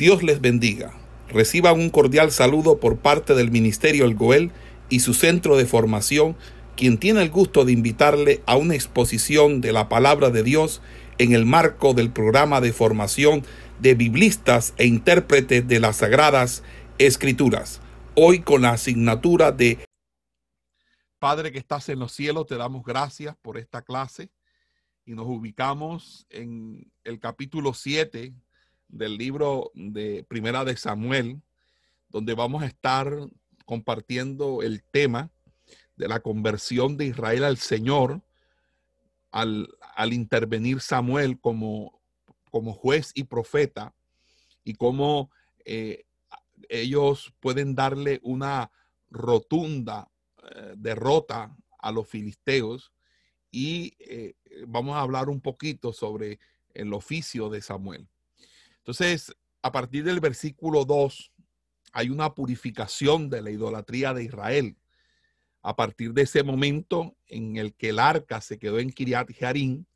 Dios les bendiga. Reciban un cordial saludo por parte del Ministerio El Goel y su centro de formación, quien tiene el gusto de invitarle a una exposición de la palabra de Dios en el marco del programa de formación de biblistas e intérpretes de las Sagradas Escrituras. Hoy con la asignatura de Padre que estás en los cielos, te damos gracias por esta clase y nos ubicamos en el capítulo 7 del libro de Primera de Samuel, donde vamos a estar compartiendo el tema de la conversión de Israel al Señor al, intervenir Samuel como, como, juez y profeta y cómo eh, ellos pueden darle una rotunda eh, derrota a los filisteos y eh, vamos a hablar un poquito sobre el oficio de Samuel. Entonces, a partir del versículo 2, hay una purificación de la idolatría de Israel. A partir de ese momento en el que el arca se quedó en Kiriat Jarín,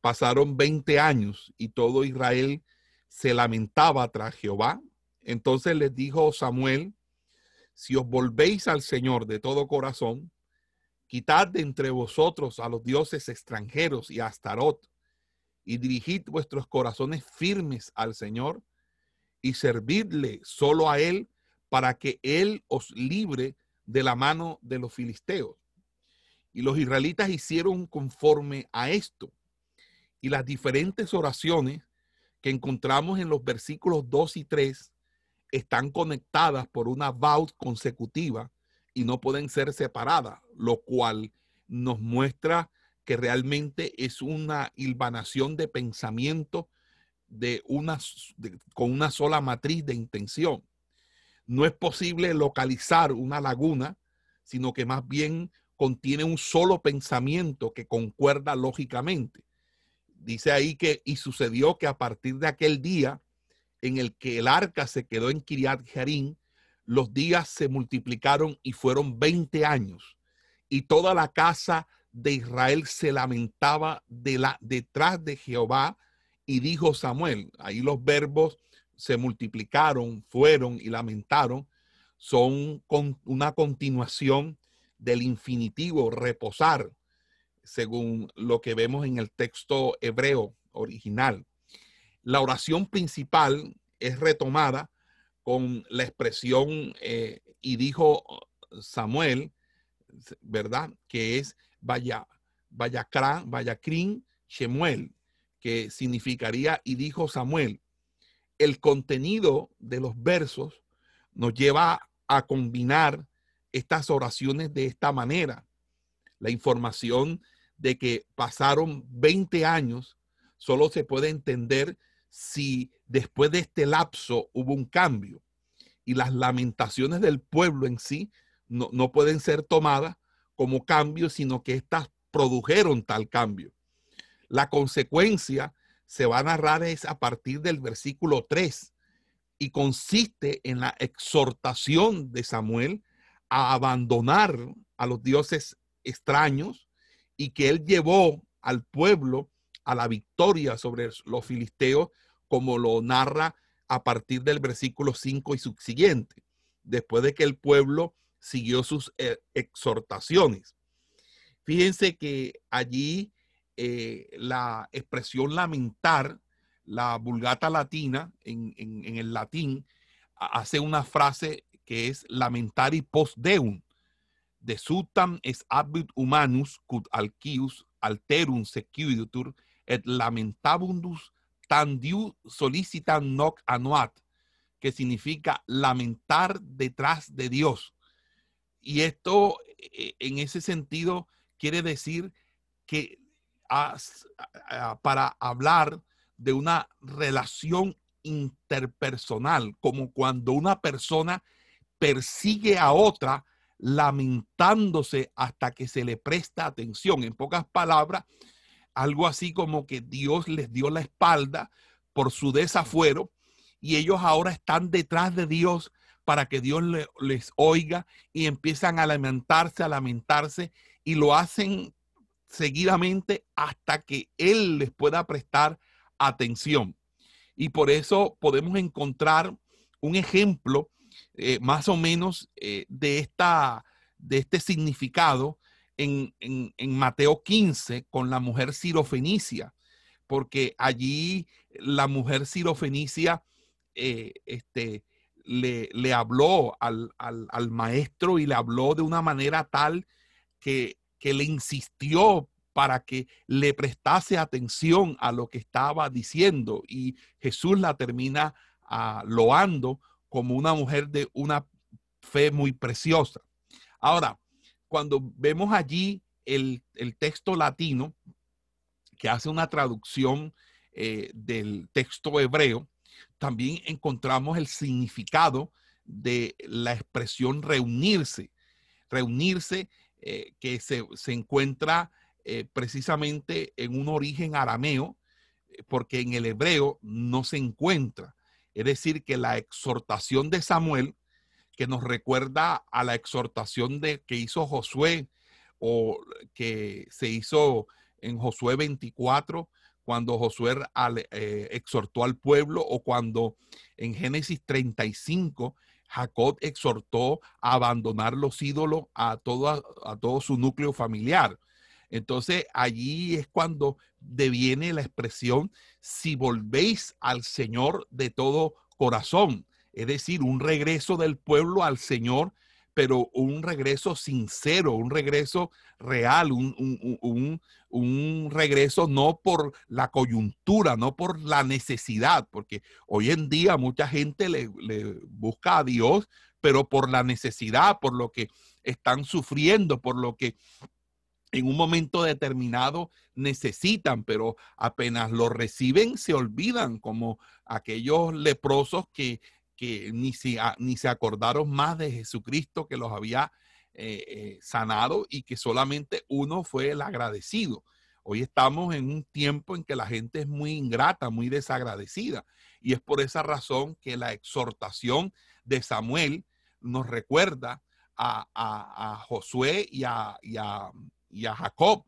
pasaron 20 años y todo Israel se lamentaba tras Jehová. Entonces les dijo Samuel, si os volvéis al Señor de todo corazón, quitad de entre vosotros a los dioses extranjeros y a Astarot, y dirigid vuestros corazones firmes al Señor y servidle solo a Él para que Él os libre de la mano de los filisteos. Y los israelitas hicieron conforme a esto. Y las diferentes oraciones que encontramos en los versículos 2 y 3 están conectadas por una vaut consecutiva y no pueden ser separadas, lo cual nos muestra que realmente es una hilvanación de pensamiento de una, con una sola matriz de intención. No es posible localizar una laguna, sino que más bien contiene un solo pensamiento que concuerda lógicamente. Dice ahí que, y sucedió que a partir de aquel día en el que el arca se quedó en Kiriat Jearim, los días se multiplicaron y fueron 20 años. Y toda la casa de Israel se lamentaba de la, detrás de Jehová y dijo Samuel, ahí los verbos se multiplicaron, fueron y lamentaron, son con una continuación del infinitivo reposar, según lo que vemos en el texto hebreo original. La oración principal es retomada con la expresión eh, y dijo Samuel, ¿verdad? Que es vaya, Vayacrán, Vayacrín, Shemuel, que significaría y dijo Samuel. El contenido de los versos nos lleva a combinar estas oraciones de esta manera. La información de que pasaron 20 años solo se puede entender si después de este lapso hubo un cambio. Y las lamentaciones del pueblo en sí no, no pueden ser tomadas como cambio, sino que éstas produjeron tal cambio. La consecuencia se va a narrar es a partir del versículo 3 y consiste en la exhortación de Samuel a abandonar a los dioses extraños y que él llevó al pueblo a la victoria sobre los filisteos, como lo narra a partir del versículo 5 y subsiguiente, después de que el pueblo siguió sus eh, exhortaciones. Fíjense que allí eh, la expresión lamentar, la vulgata latina en, el latín, hace una frase que es lamentar y post deum. De sutam es habit humanus cut alquius alterum sequitur et lamentabundus tandiu solicitan noc anuat, que significa lamentar detrás de Dios. Y esto, eh, en ese sentido, quiere decir que para hablar de una relación interpersonal, como cuando una persona persigue a otra lamentándose hasta que se le presta atención. En pocas palabras, algo así como que Dios les dio la espalda por su desafuero y ellos ahora están detrás de Dios para que Dios les oiga y empiezan a lamentarse, a lamentarse y lo hacen seguidamente hasta que Él les pueda prestar atención. Y por eso podemos encontrar un ejemplo eh, más o menos eh, de, esta, de este significado en, Mateo 15 con la mujer sirofenicia, porque allí la mujer sirofenicia eh, este, le, habló al, al, maestro y le habló de una manera tal que, que le insistió para que le prestase atención a lo que estaba diciendo y Jesús la termina uh, loando como una mujer de una fe muy preciosa. Ahora, cuando vemos allí el, texto latino, que hace una traducción eh, del texto hebreo, también encontramos el significado de la expresión reunirse. Reunirse eh, que se, se encuentra eh, precisamente en un origen arameo, eh, porque en el hebreo no se encuentra. Es decir, que la exhortación de Samuel, que nos recuerda a la exhortación de, que hizo Josué o que se hizo en Josué 24, cuando Josué eh, exhortó al pueblo o cuando en Génesis 35 Jacob exhortó a abandonar los ídolos a todo, a todo su núcleo familiar. Entonces allí es cuando deviene la expresión, si volvéis al Señor de todo corazón, es decir, un regreso del pueblo al Señor, pero un regreso sincero, un regreso real, un, regreso no por la coyuntura, no por la necesidad, porque hoy en día mucha gente le, le busca a Dios, pero por la necesidad, por lo que están sufriendo, por lo que en un momento determinado necesitan, pero apenas lo reciben se olvidan, como aquellos leprosos que, que ni, se, ni se acordaron más de Jesucristo que los había eh, eh, sanado y que solamente uno fue el agradecido. Hoy estamos en un tiempo en que la gente es muy ingrata, muy desagradecida. Y es por esa razón que la exhortación de Samuel nos recuerda a, a, Josué y a, y a Jacob,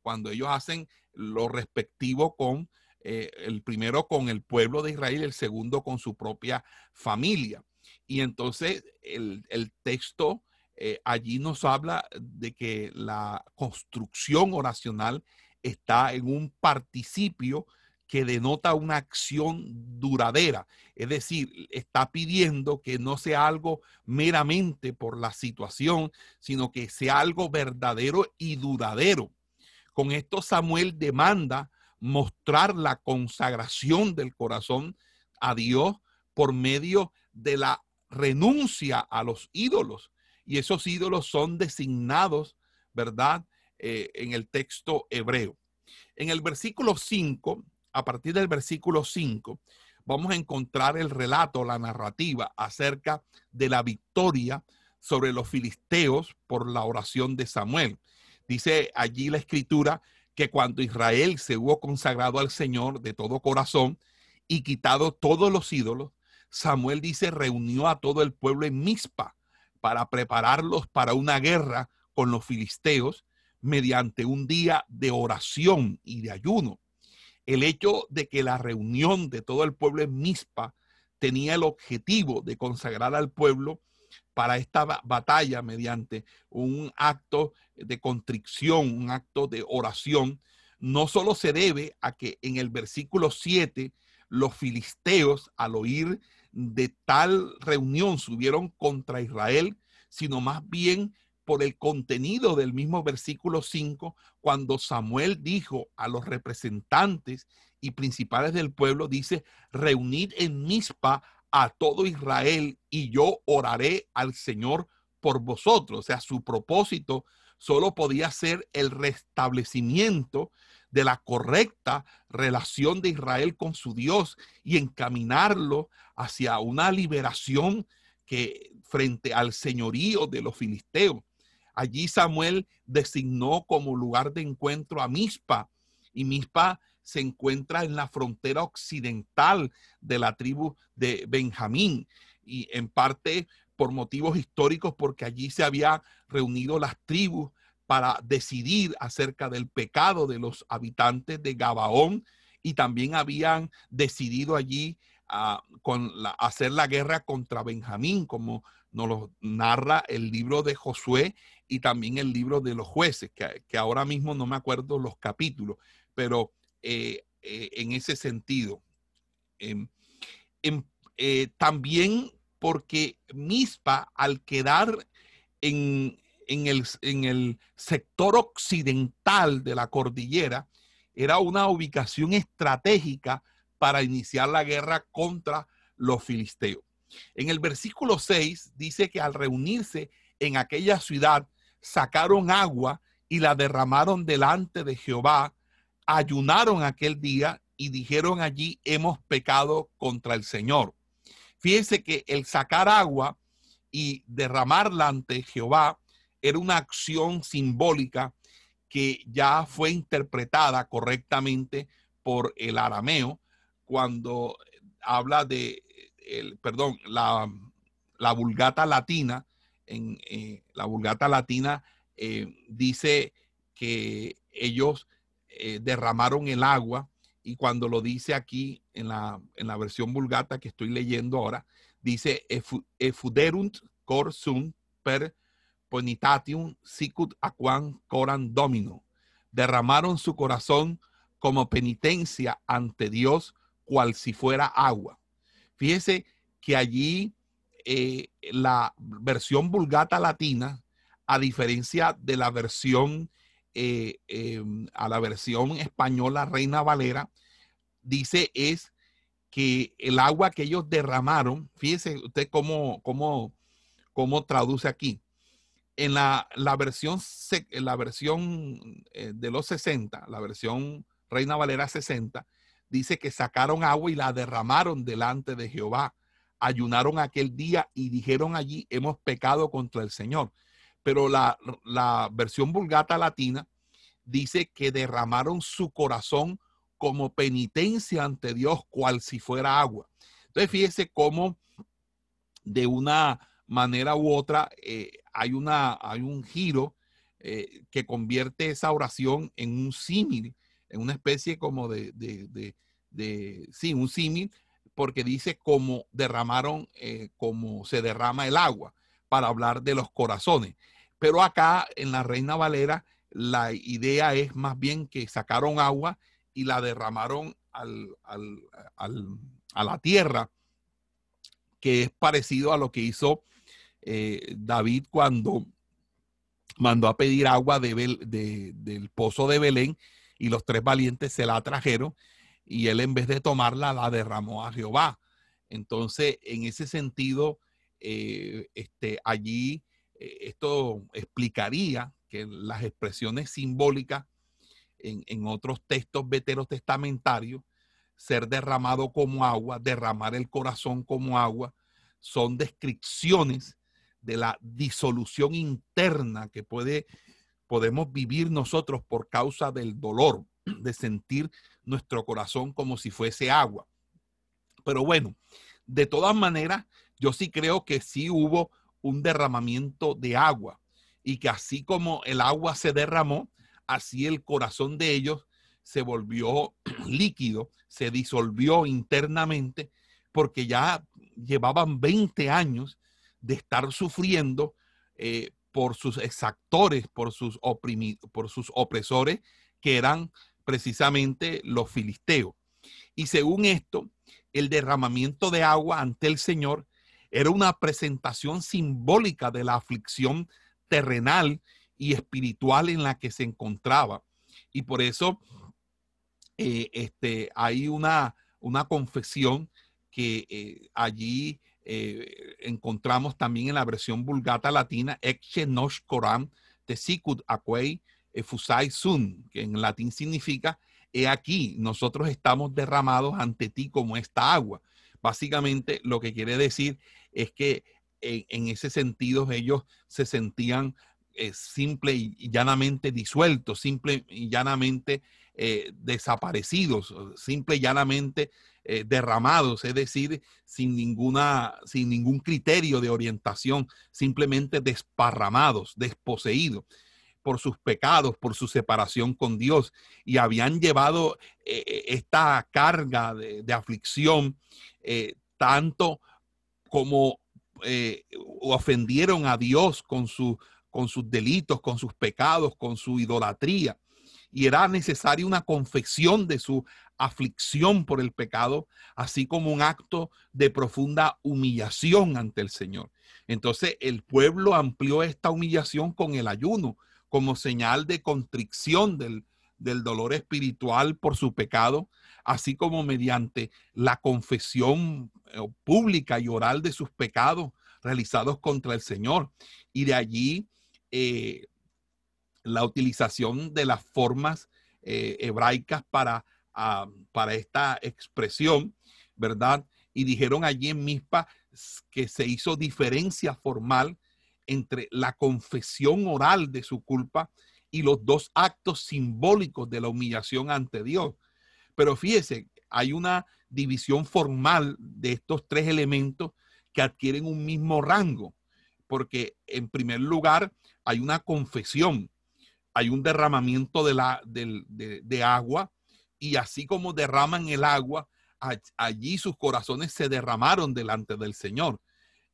cuando ellos hacen lo respectivo con eh, el primero con el pueblo de Israel, el segundo con su propia familia. Y entonces el, texto eh, allí nos habla de que la construcción oracional está en un participio que denota una acción duradera. Es decir, está pidiendo que no sea algo meramente por la situación, sino que sea algo verdadero y duradero. Con esto Samuel demanda mostrar la consagración del corazón a Dios por medio de la renuncia a los ídolos. Y esos ídolos son designados, ¿verdad? Eh, en el texto hebreo. En el versículo 5 a partir del versículo 5, vamos a encontrar el relato, la narrativa acerca de la victoria sobre los filisteos por la oración de Samuel. Dice allí la escritura que cuando Israel se hubo consagrado al Señor de todo corazón y quitado todos los ídolos, Samuel dice reunió a todo el pueblo en Mizpa para prepararlos para una guerra con los filisteos mediante un día de oración y de ayuno. El hecho de que la reunión de todo el pueblo en Mispa tenía el objetivo de consagrar al pueblo para esta batalla mediante un acto de contrición, un acto de oración, no solo se debe a que en el versículo 7 los filisteos al oír de tal reunión subieron contra Israel, sino más bien por el contenido del mismo versículo 5, cuando Samuel dijo a los representantes y principales del pueblo, dice, reunid en Mispa a todo Israel y yo oraré al Señor por vosotros. O sea, su propósito solo podía ser el restablecimiento de la correcta relación de Israel con su Dios y encaminarlo hacia una liberación que frente al señorío de los filisteos. Allí Samuel designó como lugar de encuentro a Mispa y Mispa se encuentra en la frontera occidental de la tribu de Benjamín. Y en parte por motivos históricos porque allí se había reunido las tribus para decidir acerca del pecado de los habitantes de Gabaón y también habían decidido allí ah, con hacer la guerra contra Benjamín, como nos lo narra el libro de Josué y también el libro de los jueces, que, ahora mismo no me acuerdo los capítulos, pero eh, eh, en ese sentido. Em, em, eh, también porque Mispa, al quedar en, el, en el sector occidental de la cordillera, era una ubicación estratégica para iniciar la guerra contra los filisteos. En el versículo 6 dice que al reunirse en aquella ciudad, sacaron agua y la derramaron delante de Jehová, ayunaron aquel día y dijeron allí, hemos pecado contra el Señor. Fíjense que el sacar agua y derramarla ante Jehová era una acción simbólica que ya fue interpretada correctamente por el arameo cuando habla de, el, perdón, la, vulgata latina, en eh, la vulgata latina eh, dice que ellos eh, derramaron el agua y cuando lo dice aquí en la, en la versión vulgata que estoy leyendo ahora, dice efuderunt cor sum per ponitatium sicut aquam coran domino. Derramaron su corazón como penitencia ante Dios, cual si fuera agua. Fíjese que allí eh, la versión vulgata latina, a diferencia de la versión, eh, em, a la versión española Reina Valera, dice es que el agua que ellos derramaron, fíjese usted cómo, cómo, cómo traduce aquí en la, versión, la versión eh, de los 60, la versión Reina Valera 60, dice que sacaron agua y la derramaron delante de Jehová. Ayunaron aquel día y dijeron allí, hemos pecado contra el Señor. Pero la, la versión vulgata latina dice que derramaron su corazón como penitencia ante Dios, cual si fuera agua. Entonces, fíjese cómo de una manera u otra, eh, hay, una, hay un giro eh, que convierte esa oración en un símil, en una especie como de, de, de, sí, un símil, porque dice cómo derramaron, eh, como se derrama el agua, para hablar de los corazones. Pero acá en la Reina Valera, la idea es más bien que sacaron agua y la derramaron al, a la tierra, que es parecido a lo que hizo eh, David cuando mandó a pedir agua de, del pozo de Belén y los tres valientes se la trajeron y él en vez de tomarla la derramó a Jehová. Entonces, en ese sentido, eh, este, allí eh, esto explicaría que las expresiones simbólicas en, en otros textos veterotestamentarios, ser derramado como agua, derramar el corazón como agua, son descripciones de la disolución interna que puede, podemos vivir nosotros por causa del dolor, de sentir nuestro corazón como si fuese agua. Pero bueno, de todas maneras, yo sí creo que sí hubo un derramamiento de agua y que así como el agua se derramó, así el corazón de ellos se volvió líquido, se disolvió internamente, porque ya llevaban 20 años de estar sufriendo eh, por sus exactores, por sus, por sus opresores, que eran precisamente los filisteos. Y según esto, el derramamiento de agua ante el Señor era una presentación simbólica de la aflicción terrenal y espiritual en la que se encontraba. Y por eso eh, este, hay una, una confesión que eh, allí eh, encontramos también en la versión vulgata latina, Eche Nosh Koram, Tesikut Akwei Efusai Sun, que en latín significa, he aquí, nosotros estamos derramados ante ti como esta agua. Básicamente lo que quiere decir es que en, ese sentido ellos se sentían eh, simple y llanamente disueltos, simple y llanamente eh, desaparecidos, simple y llanamente eh, derramados, es decir, sin, ninguna, sin ningún criterio de orientación, simplemente desparramados, desposeídos. por sus pecados, por su separación con Dios y habían llevado esta carga de, aflicción tanto como ofendieron a Dios con, con sus delitos, con sus pecados, con su idolatría y era necesaria una confesión de su aflicción por el pecado, así como un acto de profunda humillación ante el Señor. Entonces el pueblo amplió esta humillación con el ayuno como señal de contrición del, del dolor espiritual por su pecado, así como mediante la confesión eh, pública y oral de sus pecados realizados contra el Señor. Y de allí eh, la utilización de las formas eh, hebraicas para, ah, para esta expresión, ¿verdad? Y dijeron allí en Mispa que se hizo diferencia formal entre la confesión oral de su culpa y los dos actos simbólicos de la humillación ante Dios. Pero fíjese, hay una división formal de estos tres elementos que adquieren un mismo rango, porque en primer lugar hay una confesión, hay un derramamiento de, la, de, agua y así como derraman el agua, allí sus corazones se derramaron delante del Señor.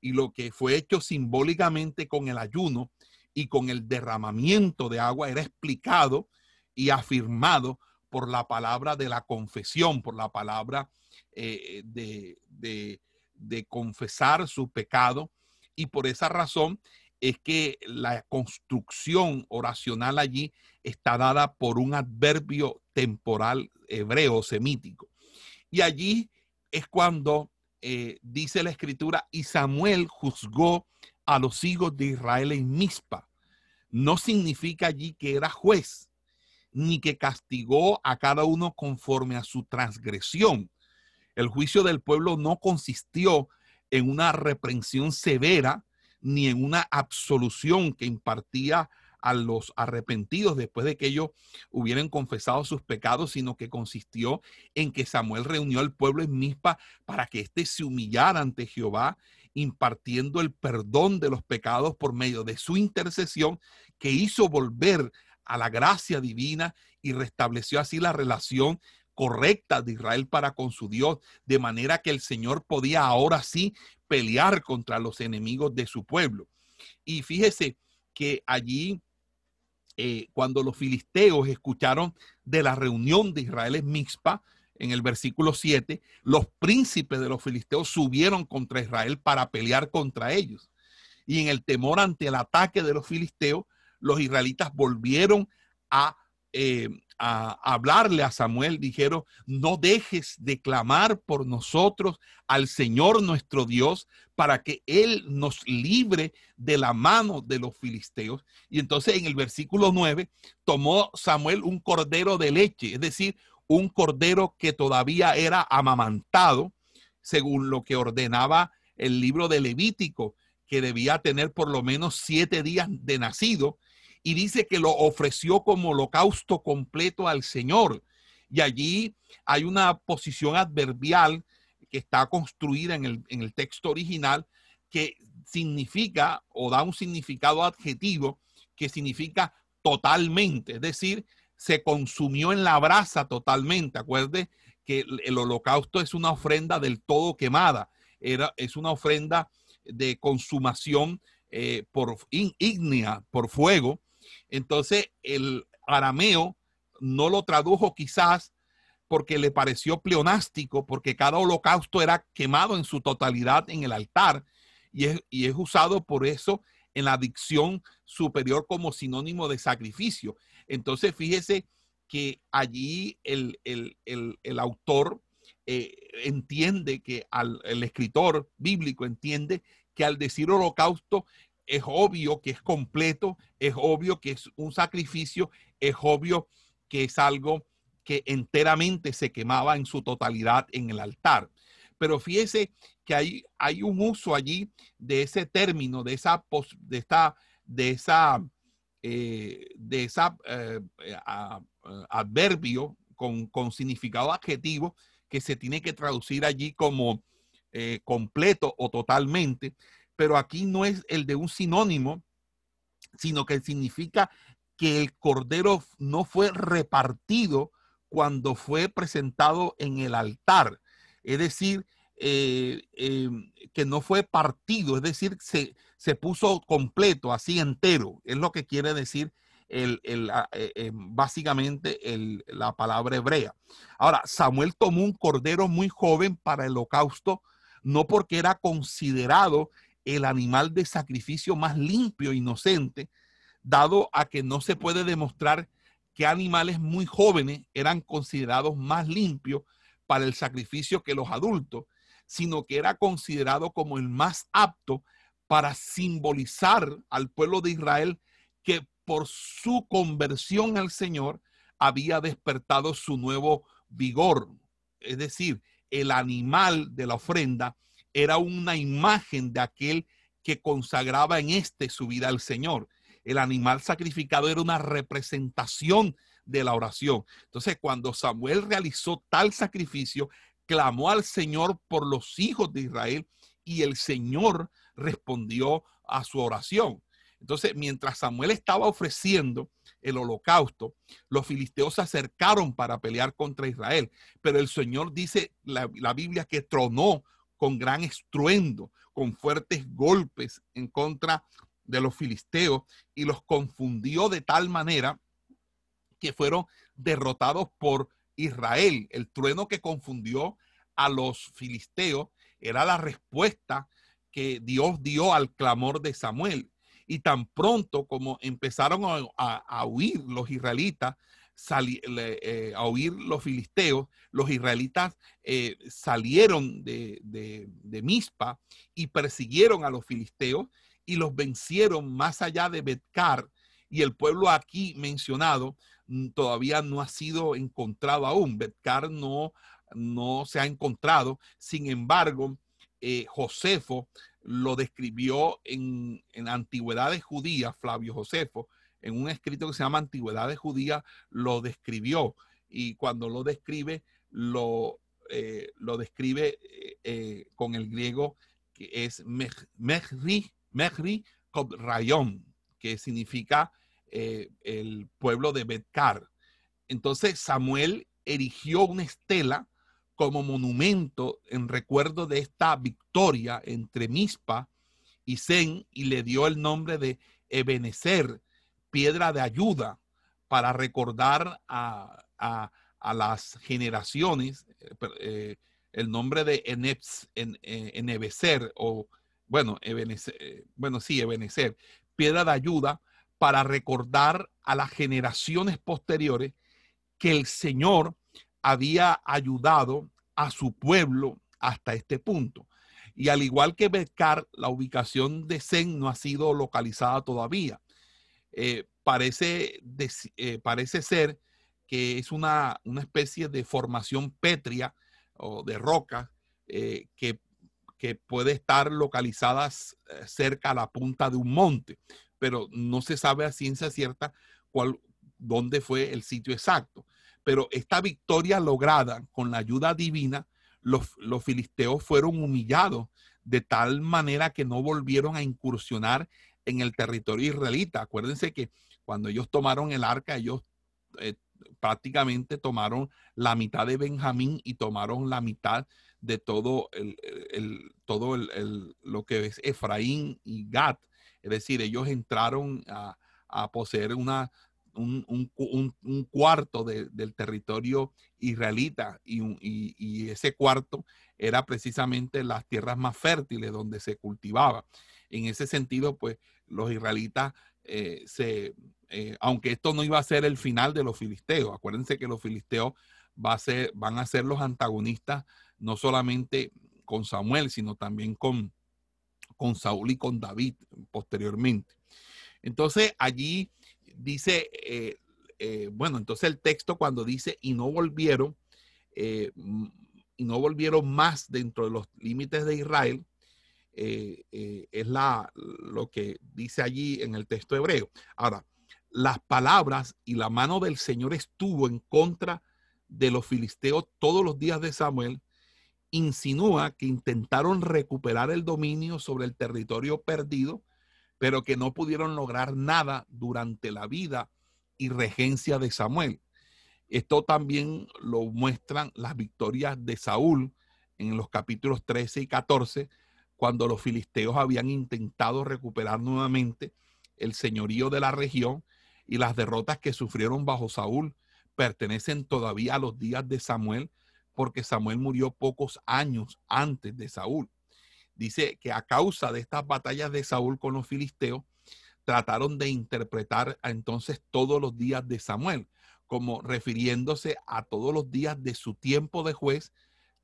Y lo que fue hecho simbólicamente con el ayuno y con el derramamiento de agua era explicado y afirmado por la palabra de la confesión, por la palabra eh, de, de confesar su pecado. Y por esa razón es que la construcción oracional allí está dada por un adverbio temporal hebreo semítico. Y allí es cuando eh, dice la escritura, y Samuel juzgó a los hijos de Israel en Mispa. No significa allí que era juez, ni que castigó a cada uno conforme a su transgresión. El juicio del pueblo no consistió en una reprensión severa, ni en una absolución que impartía a los arrepentidos después de que ellos hubieran confesado sus pecados, sino que consistió en que Samuel reunió al pueblo en Mispa para que éste se humillara ante Jehová, impartiendo el perdón de los pecados por medio de su intercesión, que hizo volver a la gracia divina y restableció así la relación correcta de Israel para con su Dios, de manera que el Señor podía ahora sí pelear contra los enemigos de su pueblo. Y fíjese que allí, eh, cuando los filisteos escucharon de la reunión de Israel en Mixpa, en el versículo 7, los príncipes de los filisteos subieron contra Israel para pelear contra ellos. Y en el temor ante el ataque de los filisteos, los israelitas volvieron a eh, a hablarle a Samuel, dijeron, no dejes de clamar por nosotros al Señor nuestro Dios para que Él nos libre de la mano de los filisteos. Y entonces en el versículo 9 tomó Samuel un cordero de leche, es decir, un cordero que todavía era amamantado, según lo que ordenaba el libro de Levítico, que debía tener por lo menos siete días de nacido y dice que lo ofreció como holocausto completo al Señor. Y allí hay una posición adverbial que está construida en el, texto original que significa o da un significado adjetivo que significa totalmente, es decir, se consumió en la brasa totalmente. Acuerde que el, holocausto es una ofrenda del todo quemada, Era, es una ofrenda de consumación eh, por ígnea, por fuego, entonces el arameo no lo tradujo quizás porque le pareció pleonástico, porque cada holocausto era quemado en su totalidad en el altar y es, usado por eso en la dicción superior como sinónimo de sacrificio. Entonces fíjese que allí el, autor eh, entiende que al, el escritor bíblico entiende que al decir holocausto es obvio que es completo, es obvio que es un sacrificio, es obvio que es algo que enteramente se quemaba en su totalidad en el altar. Pero fíjese que hay, hay un uso allí de ese término, de esa, de esta, de esa, eh, de esa eh, adverbio con, significado adjetivo que se tiene que traducir allí como eh, completo o totalmente, pero aquí no es el de un sinónimo, sino que significa que el cordero no fue repartido cuando fue presentado en el altar. Es decir, eh, em, que no fue partido, es decir, se, se puso completo, así entero. Es lo que quiere decir ah, eh, em, básicamente la palabra hebrea. Ahora, Samuel tomó un cordero muy joven para el holocausto, no porque era considerado el animal de sacrificio más limpio e inocente, dado a que no se puede demostrar que animales muy jóvenes eran considerados más limpios para el sacrificio que los adultos, sino que era considerado como el más apto para simbolizar al pueblo de Israel que por su conversión al Señor había despertado su nuevo vigor. Es decir, el animal de la ofrenda era una imagen de aquel que consagraba en este su vida al Señor. El animal sacrificado era una representación de la oración. Entonces, cuando Samuel realizó tal sacrificio, clamó al Señor por los hijos de Israel y el Señor respondió a su oración. Entonces, mientras Samuel estaba ofreciendo el holocausto, los filisteos se acercaron para pelear contra Israel, pero el Señor dice la, la Biblia que tronó con gran estruendo, con fuertes golpes en contra de los filisteos y los confundió de tal manera que fueron derrotados por Israel. El trueno que confundió a los filisteos era la respuesta que Dios dio al clamor de Samuel. Y tan pronto como empezaron a, huir los israelitas, eh, a huir los filisteos, los israelitas eh, salieron de, de, de Mispa y persiguieron a los filisteos y los vencieron más allá de Betcar. Y el pueblo aquí mencionado mm, todavía no ha sido encontrado aún. Betcar no, no se ha encontrado. Sin embargo, eh, Josefo lo describió en, en Antigüedades Judías, Flavio Josefo, en un escrito que se llama Antigüedades Judías, lo describió. Y cuando lo describe, lo, eh, lo describe eh, con el griego que es Mehri, Mehri Rayon, que significa el pueblo de Betcar. Entonces Samuel erigió una estela como monumento en recuerdo de esta victoria entre Mispa y Zen y le dio el nombre de Ebenezer, piedra de ayuda, para recordar a, las generaciones eh, el nombre de Eneps, en, eh, o bueno, Ebenezer, bueno, sí, Ebenezer, piedra de ayuda para recordar a las generaciones posteriores que el Señor había ayudado a su pueblo hasta este punto. Y al igual que Becar, la ubicación de Zen no ha sido localizada todavía. Eh, parece, eh, parece ser que es una, especie de formación pétrea o de roca eh, que, que, puede estar localizada cerca a la punta de un monte, pero no se sabe a ciencia cierta cuál, dónde fue el sitio exacto. Pero esta victoria lograda con la ayuda divina, los, filisteos fueron humillados de tal manera que no volvieron a incursionar en el territorio israelita. Acuérdense que cuando ellos tomaron el arca, ellos eh, prácticamente tomaron la mitad de Benjamín y tomaron la mitad de todo el, todo lo que es Efraín y Gad. Es decir, ellos entraron a, a poseer una un, cuarto del territorio israelita y, ese cuarto era precisamente las tierras más fértiles donde se cultivaba. En ese sentido, pues los israelitas eh, se, eh, aunque esto no iba a ser el final de los filisteos, acuérdense que los filisteos va a ser, van a ser los antagonistas no solamente con Samuel, sino también con, con Saúl y con David posteriormente. Entonces allí dice, eh, bueno, entonces el texto cuando dice y no volvieron, y no volvieron más dentro de los límites de Israel, es la, lo que dice allí en el texto hebreo. Ahora, las palabras y la mano del Señor estuvo en contra de los filisteos todos los días de Samuel, insinúa que intentaron recuperar el dominio sobre el territorio perdido pero que no pudieron lograr nada durante la vida y regencia de Samuel. Esto también lo muestran las victorias de Saúl en los capítulos 13 y 14, cuando los filisteos habían intentado recuperar nuevamente el señorío de la región y las derrotas que sufrieron bajo Saúl pertenecen todavía a los días de Samuel, porque Samuel murió pocos años antes de Saúl. Dice que a causa de estas batallas de Saúl con los filisteos, trataron de interpretar entonces todos los días de Samuel, como refiriéndose a todos los días de su tiempo de juez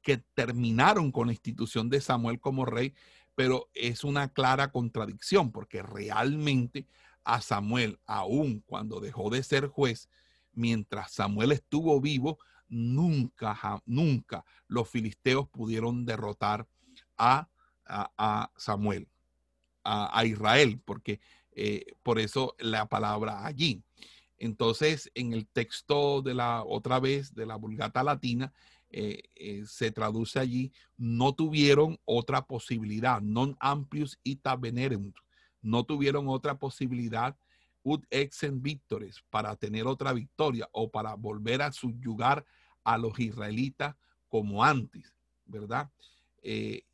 que terminaron con la institución de Samuel como rey, pero es una clara contradicción porque realmente a Samuel, aun cuando dejó de ser juez, mientras Samuel estuvo vivo, nunca, nunca los filisteos pudieron derrotar a, Samuel, a, Israel, porque eh, por eso la palabra allí. Entonces, en el texto de la otra vez de la Vulgata Latina, eh, eh, se traduce allí, no tuvieron otra posibilidad, non amplius ita venerunt, no tuvieron otra posibilidad ut exen victores para tener otra victoria o para volver a subyugar a los israelitas como antes, ¿verdad? Eh,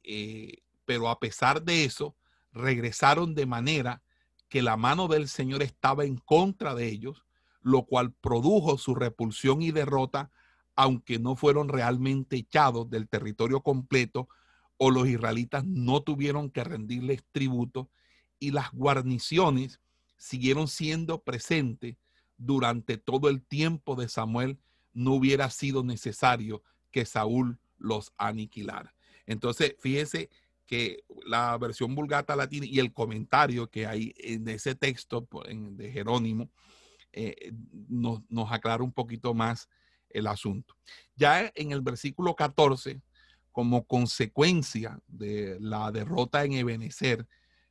pero a pesar de eso, regresaron de manera que la mano del Señor estaba en contra de ellos, lo cual produjo su repulsión y derrota, aunque no fueron realmente echados del territorio completo o los israelitas no tuvieron que rendirles tributo y las guarniciones siguieron siendo presentes durante todo el tiempo de Samuel, no hubiera sido necesario que Saúl los aniquilara. Entonces, fíjese que la versión vulgata latina y el comentario que hay en ese texto de Jerónimo eh, nos, nos aclara un poquito más el asunto. Ya en el versículo 14, como consecuencia de la derrota en Ebenezer,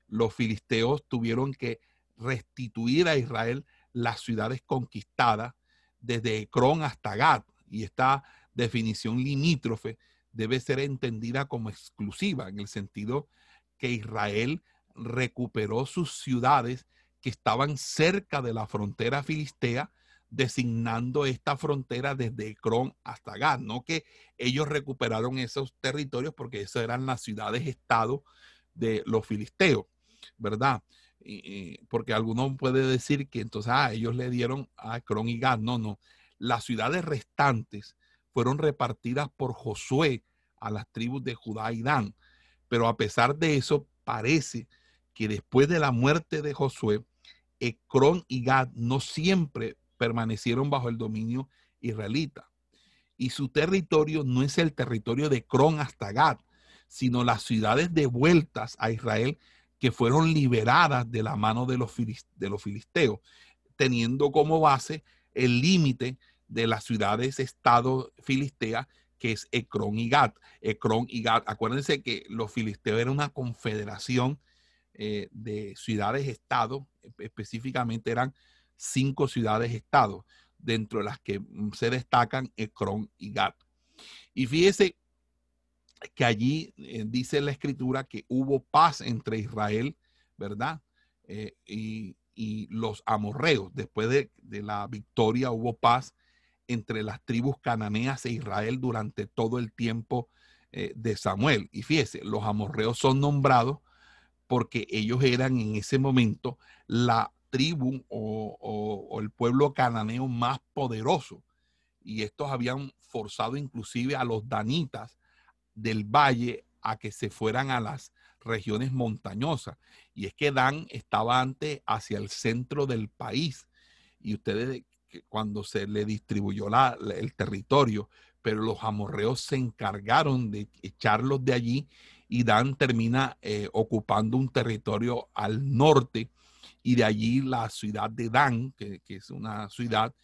los filisteos tuvieron que restituir a Israel las ciudades conquistadas desde Ecrón hasta Gad. Y esta definición limítrofe debe ser entendida como exclusiva en el sentido que Israel recuperó sus ciudades que estaban cerca de la frontera filistea, designando esta frontera desde Ecrón hasta Gad. No que ellos recuperaron esos territorios porque esas eran las ciudades-estado de los filisteos, ¿verdad? porque alguno puede decir que entonces ah, ellos le dieron a Cron y Gad. No, no. Las ciudades restantes fueron repartidas por Josué a las tribus de Judá y Dan. Pero a pesar de eso, parece que después de la muerte de Josué, Ecrón y Gad no siempre permanecieron bajo el dominio israelita. Y su territorio no es el territorio de Ecrón hasta Gad, sino las ciudades devueltas a Israel que fueron liberadas de la mano de los, de los filisteos, teniendo como base el límite de las ciudades-estado filisteas, que es Ecrón y Gat. Ecrón y Gat, acuérdense que los filisteos eran una confederación eh, de ciudades-estado, específicamente eran cinco ciudades-estado, dentro de las que mm, se destacan Ecrón y Gat. Y fíjese que allí eh, dice la escritura que hubo paz entre Israel, ¿verdad? Eh, y, los amorreos. Después de, la victoria hubo paz entre las tribus cananeas e Israel durante todo el tiempo eh, de Samuel. Y fíjese, los amorreos son nombrados porque ellos eran en ese momento la tribu o el pueblo cananeo más poderoso. Y estos habían forzado inclusive a los danitas del valle a que se fueran a las regiones montañosas. Y es que Dan estaba antes hacia el centro del país. Y ustedes, cuando se le distribuyó la, el territorio, pero los amorreos se encargaron de echarlos de allí y Dan termina eh, ocupando un territorio al norte y de allí la ciudad de Dan, que, es una ciudad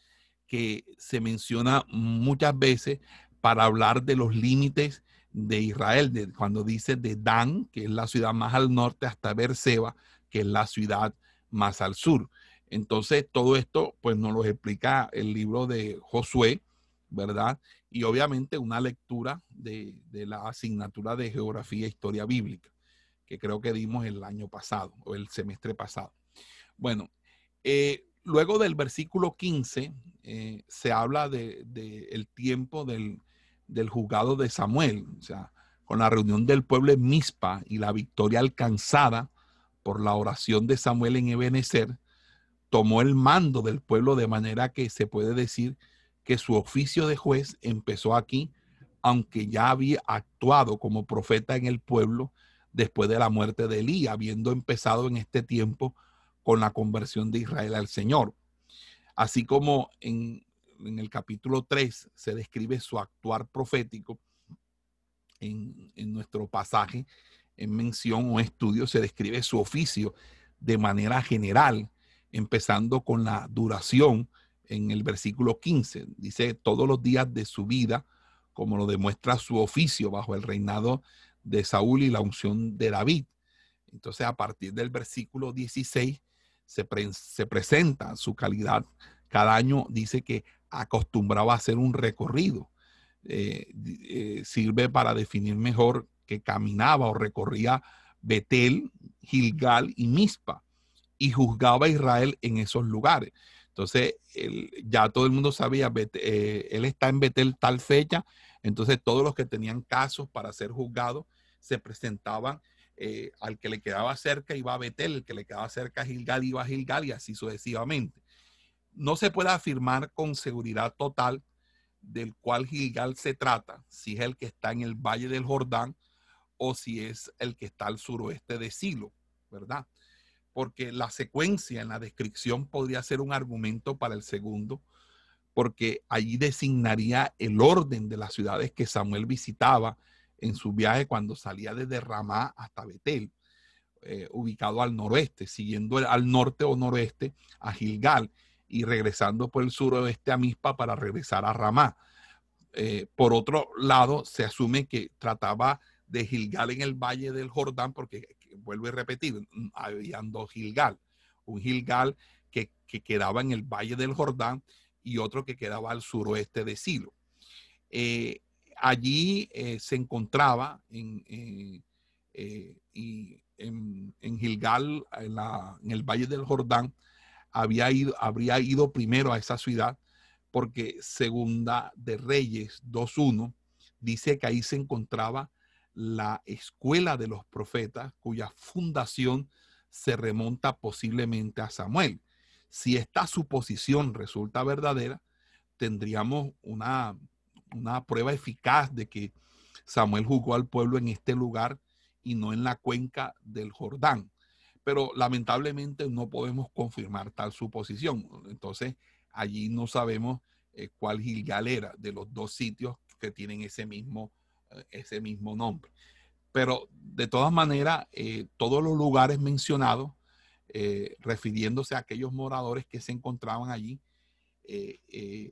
que se menciona muchas veces para hablar de los límites de Israel, de, cuando dice de Dan, que es la ciudad más al norte, hasta Berseba, que es la ciudad más al sur. Entonces, todo esto, pues nos lo explica el libro de Josué, ¿verdad? Y obviamente una lectura de, la asignatura de Geografía e Historia Bíblica, que creo que dimos el año pasado o el semestre pasado. Bueno, eh, luego del versículo 15 eh, se habla del de, el tiempo del, del juzgado de Samuel, o sea, con la reunión del pueblo en Mispa y la victoria alcanzada por la oración de Samuel en Ebenezer, tomó el mando del pueblo de manera que se puede decir que su oficio de juez empezó aquí, aunque ya había actuado como profeta en el pueblo después de la muerte de Elí, habiendo empezado en este tiempo con la conversión de Israel al Señor. Así como en, en el capítulo 3 se describe su actuar profético, en, en nuestro pasaje, en mención o estudio, se describe su oficio de manera general, empezando con la duración en el versículo 15. Dice, todos los días de su vida, como lo demuestra su oficio bajo el reinado de Saúl y la unción de David. Entonces, a partir del versículo 16, se, pre se presenta su calidad. Cada año dice que acostumbraba a hacer un recorrido. Eh, eh, sirve para definir mejor que caminaba o recorría Betel, Gilgal y Mispa y juzgaba a Israel en esos lugares. Entonces, ya todo el mundo sabía, eh, él está en Betel tal fecha, entonces todos los que tenían casos para ser juzgados se presentaban eh, al que le quedaba cerca iba a Betel, el que le quedaba cerca a Gilgal iba a Gilgal y así sucesivamente. No se puede afirmar con seguridad total del cual Gilgal se trata, si es el que está en el valle del Jordán o si es el que está al suroeste de Silo, ¿verdad? Porque la secuencia en la descripción podría ser un argumento para el segundo, porque allí designaría el orden de las ciudades que Samuel visitaba en su viaje cuando salía desde Ramá hasta Betel, eh, ubicado al noroeste, siguiendo al norte o noroeste a Gilgal y regresando por el suroeste a Mispa para regresar a Ramá. Eh, por otro lado, se asume que trataba de Gilgal en el valle del Jordán, porque vuelvo a repetir, habían dos Gilgal, un Gilgal que, quedaba en el valle del Jordán y otro que quedaba al suroeste de Silo. Eh, allí eh, se encontraba en, y en, Gilgal, en, el Valle del Jordán, había ido, habría ido primero a esa ciudad porque Segunda de Reyes 2.1 dice que ahí se encontraba la escuela de los profetas cuya fundación se remonta posiblemente a Samuel. Si esta suposición resulta verdadera, tendríamos una una prueba eficaz de que Samuel jugó al pueblo en este lugar y no en la cuenca del Jordán. Pero lamentablemente no podemos confirmar tal suposición. Entonces, allí no sabemos eh, cuál Gilgal era de los dos sitios que tienen ese mismo, eh, ese mismo nombre. Pero de todas maneras, eh, todos los lugares mencionados, refiriéndose a aquellos moradores que se encontraban allí,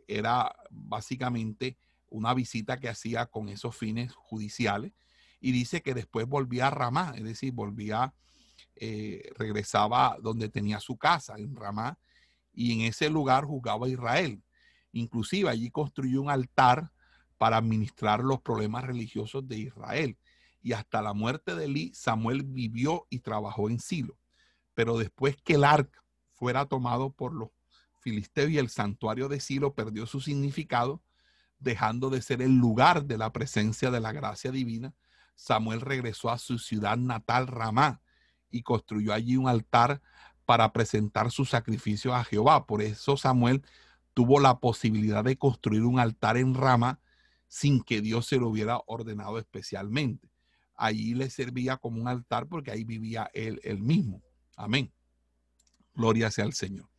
era básicamente una visita que hacía con esos fines judiciales y dice que después volvía a Ramá, es decir, volvía, eh, regresaba donde tenía su casa, en Ramá, y en ese lugar jugaba Israel. Inclusive allí construyó un altar para administrar los problemas religiosos de Israel. Y hasta la muerte de Eli, Samuel vivió y trabajó en Silo. Pero después que el arca fuera tomado por los filisteos y el santuario de Silo perdió su significado, dejando de ser el lugar de la presencia de la gracia divina, Samuel regresó a su ciudad natal, Ramá, y construyó allí un altar para presentar su sacrificio a Jehová. Por eso Samuel tuvo la posibilidad de construir un altar en Ramá sin que Dios se lo hubiera ordenado especialmente. Allí le servía como un altar porque ahí vivía él, mismo. Amén. Gloria sea al Señor.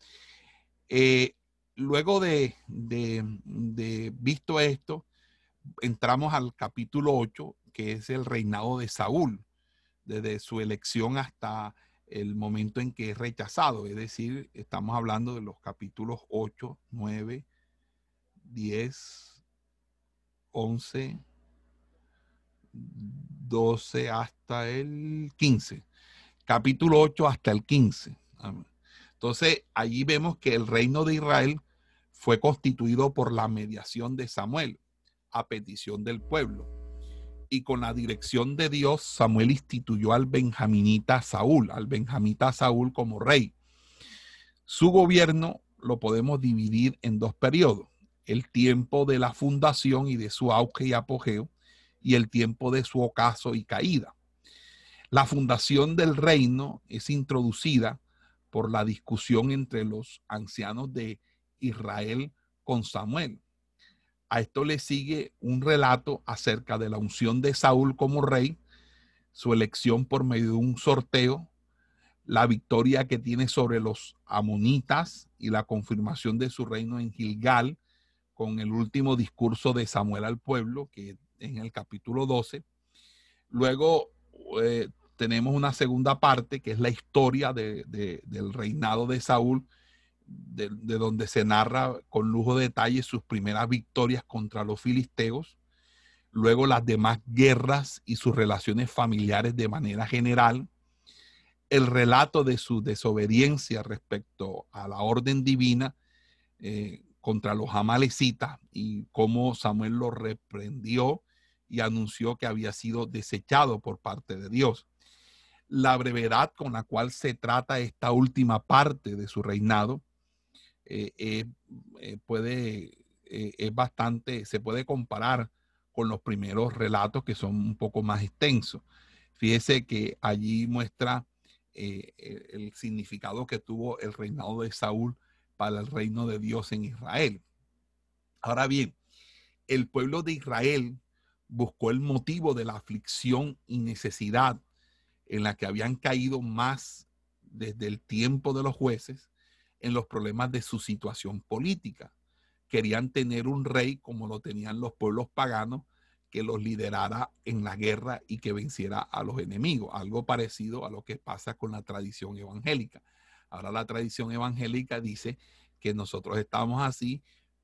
Eh, luego de, visto esto, entramos al capítulo 8, que es el reinado de Saúl, desde su elección hasta el momento en que es rechazado. Es decir, estamos hablando de los capítulos 8, 9, 10, 11, 12 hasta el 15. Capítulo 8 hasta el 15. Amén. Entonces, allí vemos que el reino de Israel fue constituido por la mediación de Samuel a petición del pueblo. Y con la dirección de Dios, Samuel instituyó al benjaminita Saúl, al benjamita Saúl como rey. Su gobierno lo podemos dividir en dos periodos. El tiempo de la fundación y de su auge y apogeo y el tiempo de su ocaso y caída. La fundación del reino es introducida por la discusión entre los ancianos de Israel con Samuel. A esto le sigue un relato acerca de la unción de Saúl como rey, su elección por medio de un sorteo, la victoria que tiene sobre los amonitas y la confirmación de su reino en Gilgal con el último discurso de Samuel al pueblo, que en el capítulo 12. Luego eh, tenemos una segunda parte que es la historia del reinado de Saúl, de, donde se narra con lujo de detalle sus primeras victorias contra los filisteos, luego las demás guerras y sus relaciones familiares de manera general, el relato de su desobediencia respecto a la orden divina eh, contra los amalecitas y cómo Samuel lo reprendió y anunció que había sido desechado por parte de Dios. La brevedad con la cual se trata esta última parte de su reinado eh, eh, eh, puede, es bastante, se puede comparar con los primeros relatos que son un poco más extensos. Fíjese que allí muestra el significado que tuvo el reinado de Saúl para el reino de Dios en Israel. Ahora bien, el pueblo de Israel buscó el motivo de la aflicción y necesidad en la que habían caído más desde el tiempo de los jueces en los problemas de su situación política. Querían tener un rey como lo tenían los pueblos paganos que los liderara en la guerra y que venciera a los enemigos, algo parecido a lo que pasa con la tradición evangélica. Ahora la tradición evangélica dice que nosotros estamos así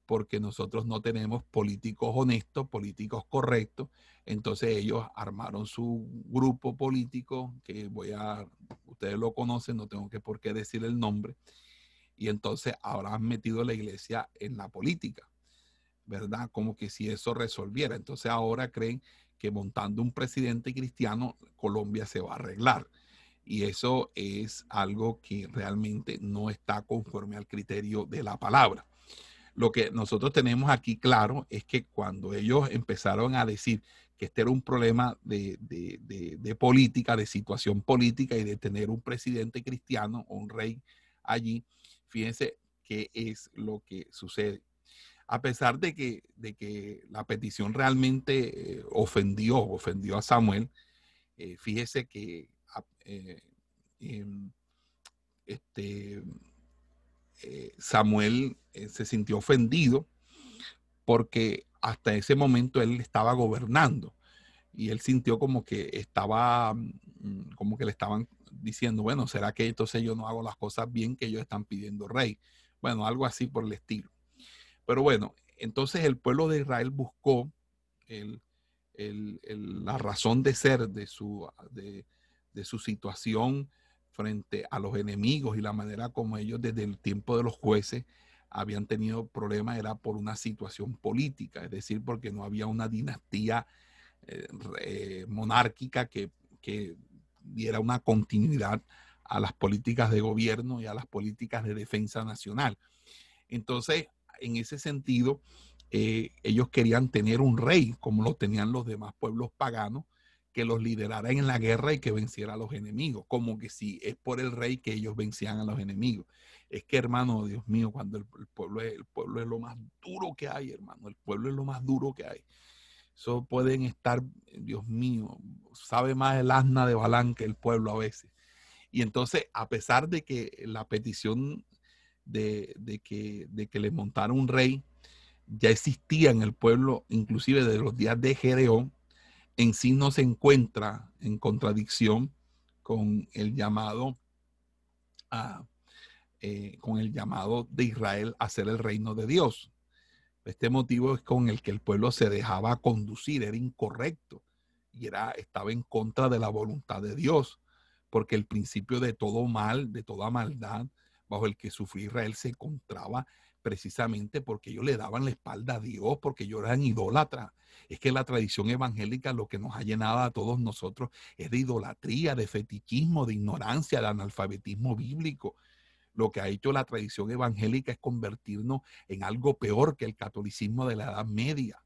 porque nosotros no tenemos políticos honestos, políticos correctos. Entonces ellos armaron su grupo político, que voy a, ustedes lo conocen, no tengo que por qué decir el nombre. Y entonces ahora han metido la iglesia en la política, ¿verdad? Como que si eso resolviera. Entonces ahora creen que montando un presidente cristiano, Colombia se va a arreglar. Y eso es algo que realmente no está conforme al criterio de la palabra. Lo que nosotros tenemos aquí claro es que cuando ellos empezaron a decir que este era un problema de, política, de situación política y de tener un presidente cristiano o un rey allí, fíjense qué es lo que sucede. A pesar de que, de que la petición realmente eh, ofendió, ofendió a Samuel, eh, fíjese que ah, eh, em, este, eh, Samuel eh, se sintió ofendido porque hasta ese momento él estaba gobernando y él sintió como que estaba, mm, como que le estaban diciendo, bueno, ¿será que entonces yo no hago las cosas bien que ellos están pidiendo rey? Bueno, algo así por el estilo. Pero bueno, entonces el pueblo de Israel buscó la razón de ser de su, de su situación frente a los enemigos y la manera como ellos desde el tiempo de los jueces habían tenido problemas era por una situación política, es decir, porque no había una dinastía eh, monárquica que, diera una continuidad a las políticas de gobierno y a las políticas de defensa nacional. Entonces, en ese sentido, eh, ellos querían tener un rey como lo tenían los demás pueblos paganos, que los liderara en la guerra y que venciera a los enemigos, como que si es por el rey que ellos vencían a los enemigos. Es que, hermano, Dios mío, cuando el, pueblo, es, el pueblo es lo más duro que hay, hermano, el pueblo es lo más duro que hay. Eso pueden estar, Dios mío, sabe más el asna de Balán que el pueblo a veces. Y entonces, a pesar de que la petición de, de, que, de que le montara un rey ya existía en el pueblo, inclusive de los días de Gedeón, en sí no se encuentra en contradicción con el llamado eh, con el llamado de Israel a ser el reino de Dios. Este motivo es con el que el pueblo se dejaba conducir, era incorrecto y era, estaba en contra de la voluntad de Dios, porque el principio de todo mal, de toda maldad, bajo el que sufrió Israel se encontraba precisamente porque ellos le daban la espalda a Dios, porque ellos eran idólatras. Es que la tradición evangélica lo que nos ha llenado a todos nosotros es de idolatría, de fetichismo, de ignorancia, de analfabetismo bíblico. lo que ha hecho la tradición evangélica es convertirnos en algo peor que el catolicismo de la Edad Media.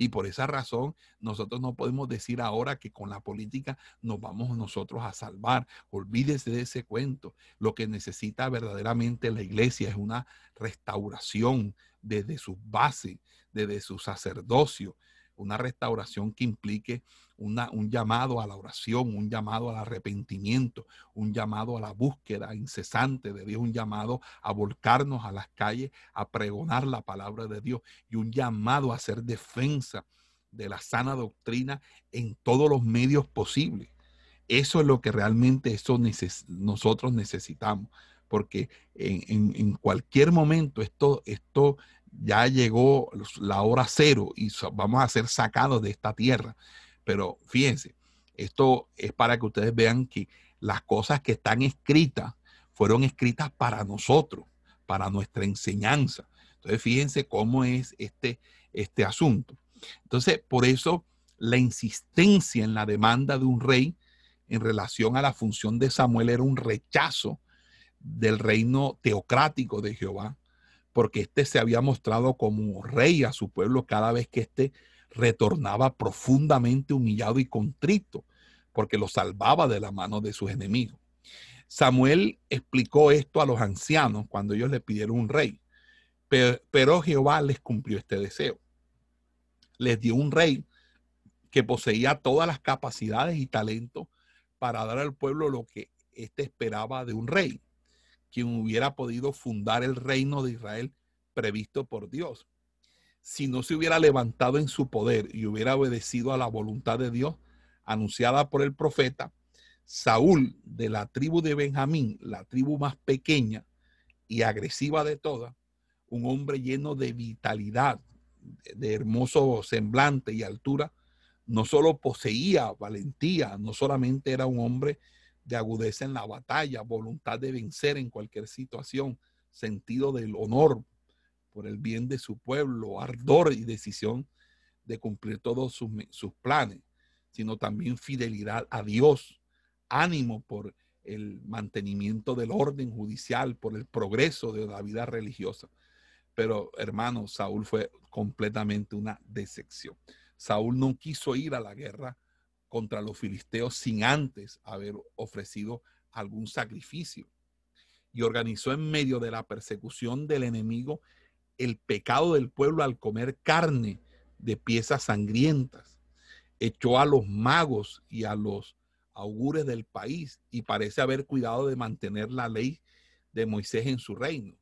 Y por esa razón nosotros no podemos decir ahora que con la política nos vamos nosotros a salvar. Olvídese de ese cuento. Lo que necesita verdaderamente la iglesia es una restauración desde sus bases, desde su sacerdocio, una restauración que implique un llamado a la oración, un llamado al arrepentimiento, un llamado a la búsqueda incesante de Dios, un llamado a volcarnos a las calles, a pregonar la palabra de Dios y un llamado a hacer defensa de la sana doctrina en todos los medios posibles. Eso es lo que realmente nosotros necesitamos, porque en, en, cualquier momento esto, esto ya llegó la hora cero y vamos a ser sacados de esta tierra. Pero fíjense, esto es para que ustedes vean que las cosas que están escritas fueron escritas para nosotros, para nuestra enseñanza. Entonces, fíjense cómo es este, este asunto. Entonces, por eso la insistencia en la demanda de un rey en relación a la función de Samuel era un rechazo del reino teocrático de Jehová porque éste se había mostrado como rey a su pueblo cada vez que éste retornaba profundamente humillado y contrito, porque lo salvaba de la mano de sus enemigos. Samuel explicó esto a los ancianos cuando ellos le pidieron un rey, pero, pero Jehová les cumplió este deseo. Les dio un rey que poseía todas las capacidades y talentos para dar al pueblo lo que éste esperaba de un rey quien hubiera podido fundar el reino de Israel previsto por Dios. Si no se hubiera levantado en su poder y hubiera obedecido a la voluntad de Dios anunciada por el profeta, Saúl de la tribu de Benjamín, la tribu más pequeña y agresiva de todas, un hombre lleno de vitalidad, de hermoso semblante y altura, no solo poseía valentía, no solamente era un hombre de agudeza en la batalla, voluntad de vencer en cualquier situación, sentido del honor por el bien de su pueblo, ardor y decisión de cumplir todos sus, sus planes, sino también fidelidad a Dios, ánimo por el mantenimiento del orden judicial, por el progreso de la vida religiosa. Pero hermano, Saúl fue completamente una decepción. Saúl no quiso ir a la guerra contra los filisteos sin antes haber ofrecido algún sacrificio. Y organizó en medio de la persecución del enemigo el pecado del pueblo al comer carne de piezas sangrientas. Echó a los magos y a los augures del país y parece haber cuidado de mantener la ley de Moisés en su reino.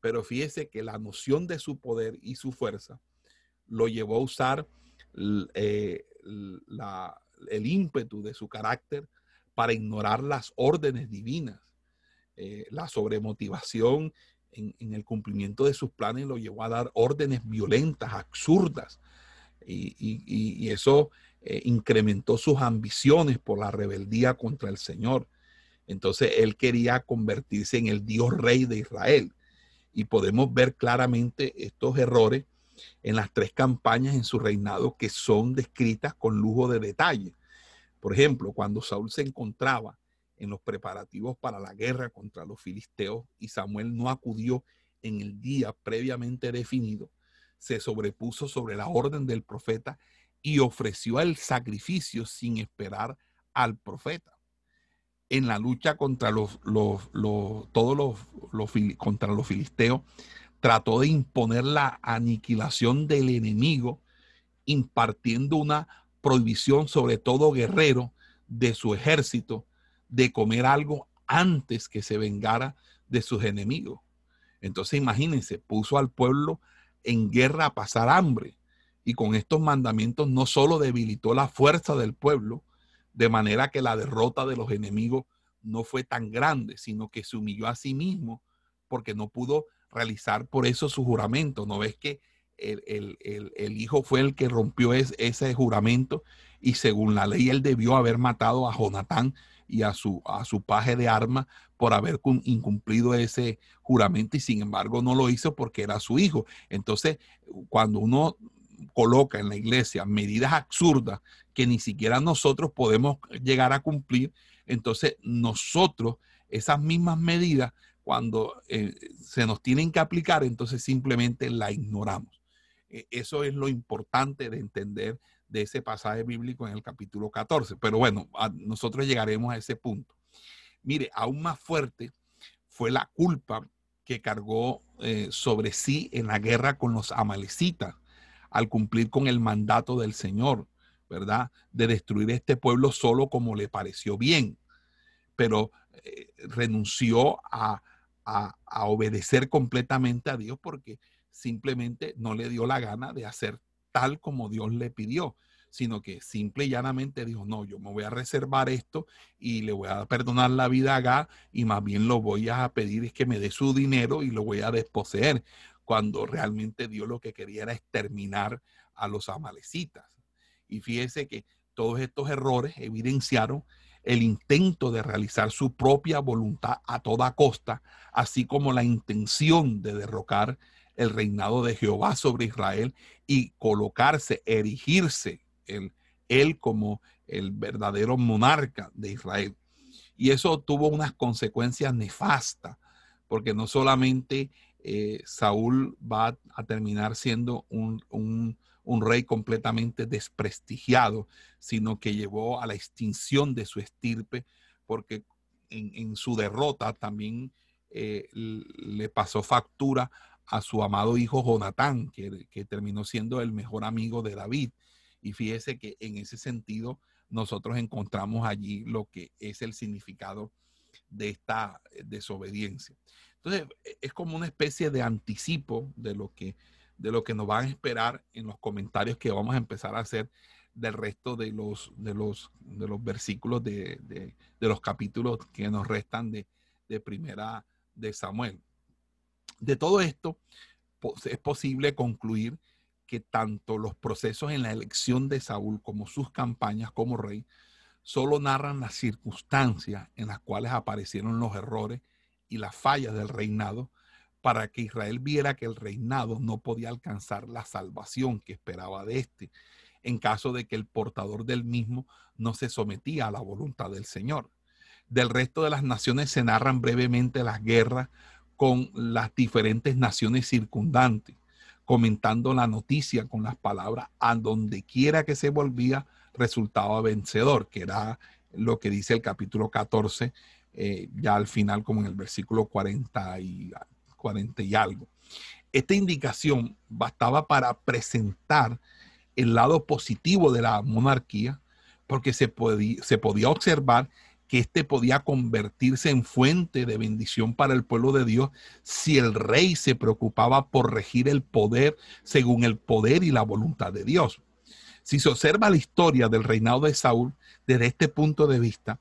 Pero fíjese que la noción de su poder y su fuerza lo llevó a usar eh, la, el ímpetu de su carácter para ignorar las órdenes divinas. Eh, la sobremotivación en, el cumplimiento de sus planes lo llevó a dar órdenes violentas, absurdas, y, eso eh, incrementó sus ambiciones por la rebeldía contra el Señor. Entonces él quería convertirse en el Dios rey de Israel. Y podemos ver claramente estos errores en las tres campañas en su reinado que son descritas con lujo de detalle. Por ejemplo, cuando Saúl se encontraba en los preparativos para la guerra contra los filisteos y Samuel no acudió en el día previamente definido, se sobrepuso sobre la orden del profeta y ofreció el sacrificio sin esperar al profeta. En la lucha contra los, todos los, contra los filisteos, trató de imponer la aniquilación del enemigo, impartiendo una prohibición sobre todo guerrero de su ejército de comer algo antes que se vengara de sus enemigos. Entonces imagínense, puso al pueblo en guerra a pasar hambre y con estos mandamientos no solo debilitó la fuerza del pueblo, de manera que la derrota de los enemigos no fue tan grande, sino que se humilló a sí mismo porque no pudo realizar por eso su juramento. ¿No ves que el, hijo fue el que rompió ese juramento y según la ley él debió haber matado a Jonatán y a su, a su paje de arma por haber incumplido ese juramento y sin embargo no lo hizo porque era su hijo. Entonces, cuando uno coloca en la iglesia medidas absurdas que ni siquiera nosotros podemos llegar a cumplir, entonces nosotros esas mismas medidas cuando eh, se nos tienen que aplicar, entonces simplemente la ignoramos. E, eso es lo importante de entender de ese pasaje bíblico en el capítulo 14. Pero bueno, nosotros llegaremos a ese punto. Mire, aún más fuerte fue la culpa que cargó eh, sobre sí en la guerra con los amalecitas al cumplir con el mandato del Señor, ¿verdad? De destruir este pueblo solo como le pareció bien, pero eh, renunció a, a obedecer completamente a Dios porque simplemente no le dio la gana de hacer tal como Dios le pidió sino que simple y llanamente dijo, no, yo me voy a reservar esto y le voy a perdonar la vida a Gá y más bien lo voy a pedir es que me dé su dinero y lo voy a desposeer, cuando realmente Dios lo que quería era exterminar a los amalecitas. Y fíjese que todos estos errores evidenciaron el intento de realizar su propia voluntad a toda costa, así como la intención de derrocar el reinado de Jehová sobre Israel y colocarse, erigirse él como el verdadero monarca de Israel. Y eso tuvo unas consecuencias nefastas, porque no solamente eh, Saúl va a terminar siendo un, rey completamente desprestigiado, sino que llevó a la extinción de su estirpe, porque en, su derrota también eh, le pasó factura a su amado hijo Jonatán, que, que terminó siendo el mejor amigo de David. Y fíjese que en ese sentido nosotros encontramos allí lo que es el significado de esta eh, desobediencia. Entonces, e, es como una especie de anticipo de lo que, de lo que nos van a esperar en los comentarios que vamos a empezar a hacer del resto de los, de los, de los versículos de, de, los capítulos que nos restan de, de primera de Samuel. De todo esto, es posible concluir que tanto los procesos en la elección de Saúl como sus campañas como rey solo narran las circunstancias en las cuales aparecieron los errores y las fallas del reinado para que Israel viera que el reinado no podía alcanzar la salvación que esperaba de éste en caso de que el portador del mismo no se sometía a la voluntad del Señor. Del resto de las naciones se narran brevemente las guerras con las diferentes naciones circundantes comentando la noticia con las palabras a donde quiera que se volvía resultaba vencedor, que era lo que dice el capítulo 14, eh, ya al final como en el versículo 40 y, 40 y algo. Esta indicación bastaba para presentar el lado positivo de la monarquía, porque se, podía, se podía observar que éste podía convertirse en fuente de bendición para el pueblo de Dios si el rey se preocupaba por regir el poder según el poder y la voluntad de Dios. Si se observa la historia del reinado de Saúl desde este punto de vista,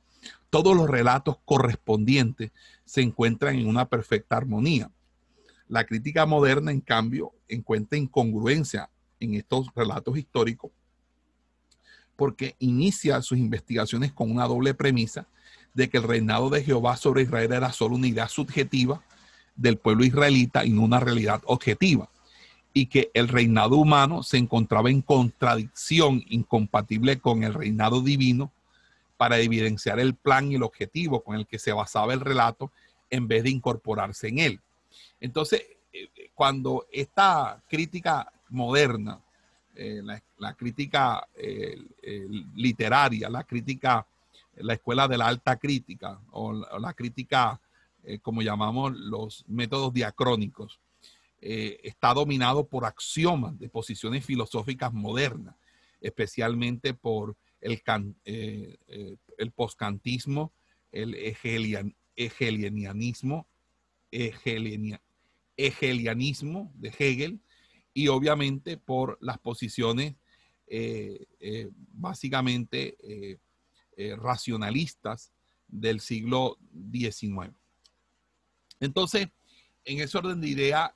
todos los relatos correspondientes se encuentran en una perfecta armonía. La crítica moderna, en cambio, encuentra incongruencia en estos relatos históricos porque inicia sus investigaciones con una doble premisa de que el reinado de Jehová sobre Israel era solo una idea subjetiva del pueblo israelita y no una realidad objetiva, y que el reinado humano se encontraba en contradicción incompatible con el reinado divino para evidenciar el plan y el objetivo con el que se basaba el relato en vez de incorporarse en él. Entonces, eh, cuando esta crítica moderna eh, la, crítica eh, literaria, la crítica, la escuela de la alta crítica o la, crítica, eh, como llamamos los métodos diacrónicos, está dominado por axiomas de posiciones filosóficas modernas, especialmente por el, el poscantismo, el hegelianismo, hegelianismo de Hegel, y obviamente por las posiciones eh, eh, básicamente eh, racionalistas del siglo XIX. Entonces, en ese orden de idea,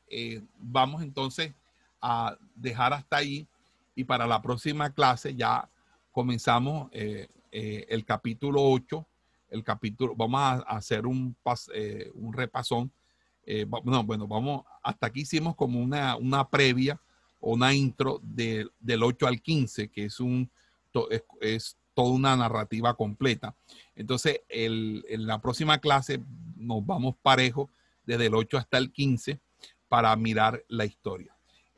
vamos entonces a dejar hasta ahí y para la próxima clase ya comenzamos el capítulo 8, el capítulo, vamos a hacer un, un repasón eh, no, bueno, vamos, hasta aquí hicimos como una, una previa o una intro del 8 al 15, que es, un, es, toda una narrativa completa. Entonces, en la próxima clase nos vamos parejo desde el 8 hasta el 15 para mirar la historia.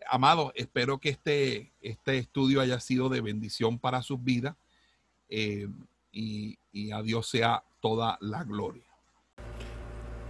Amado, espero que este, este estudio haya sido de bendición para sus vidas eh, y, y a Dios sea toda la gloria.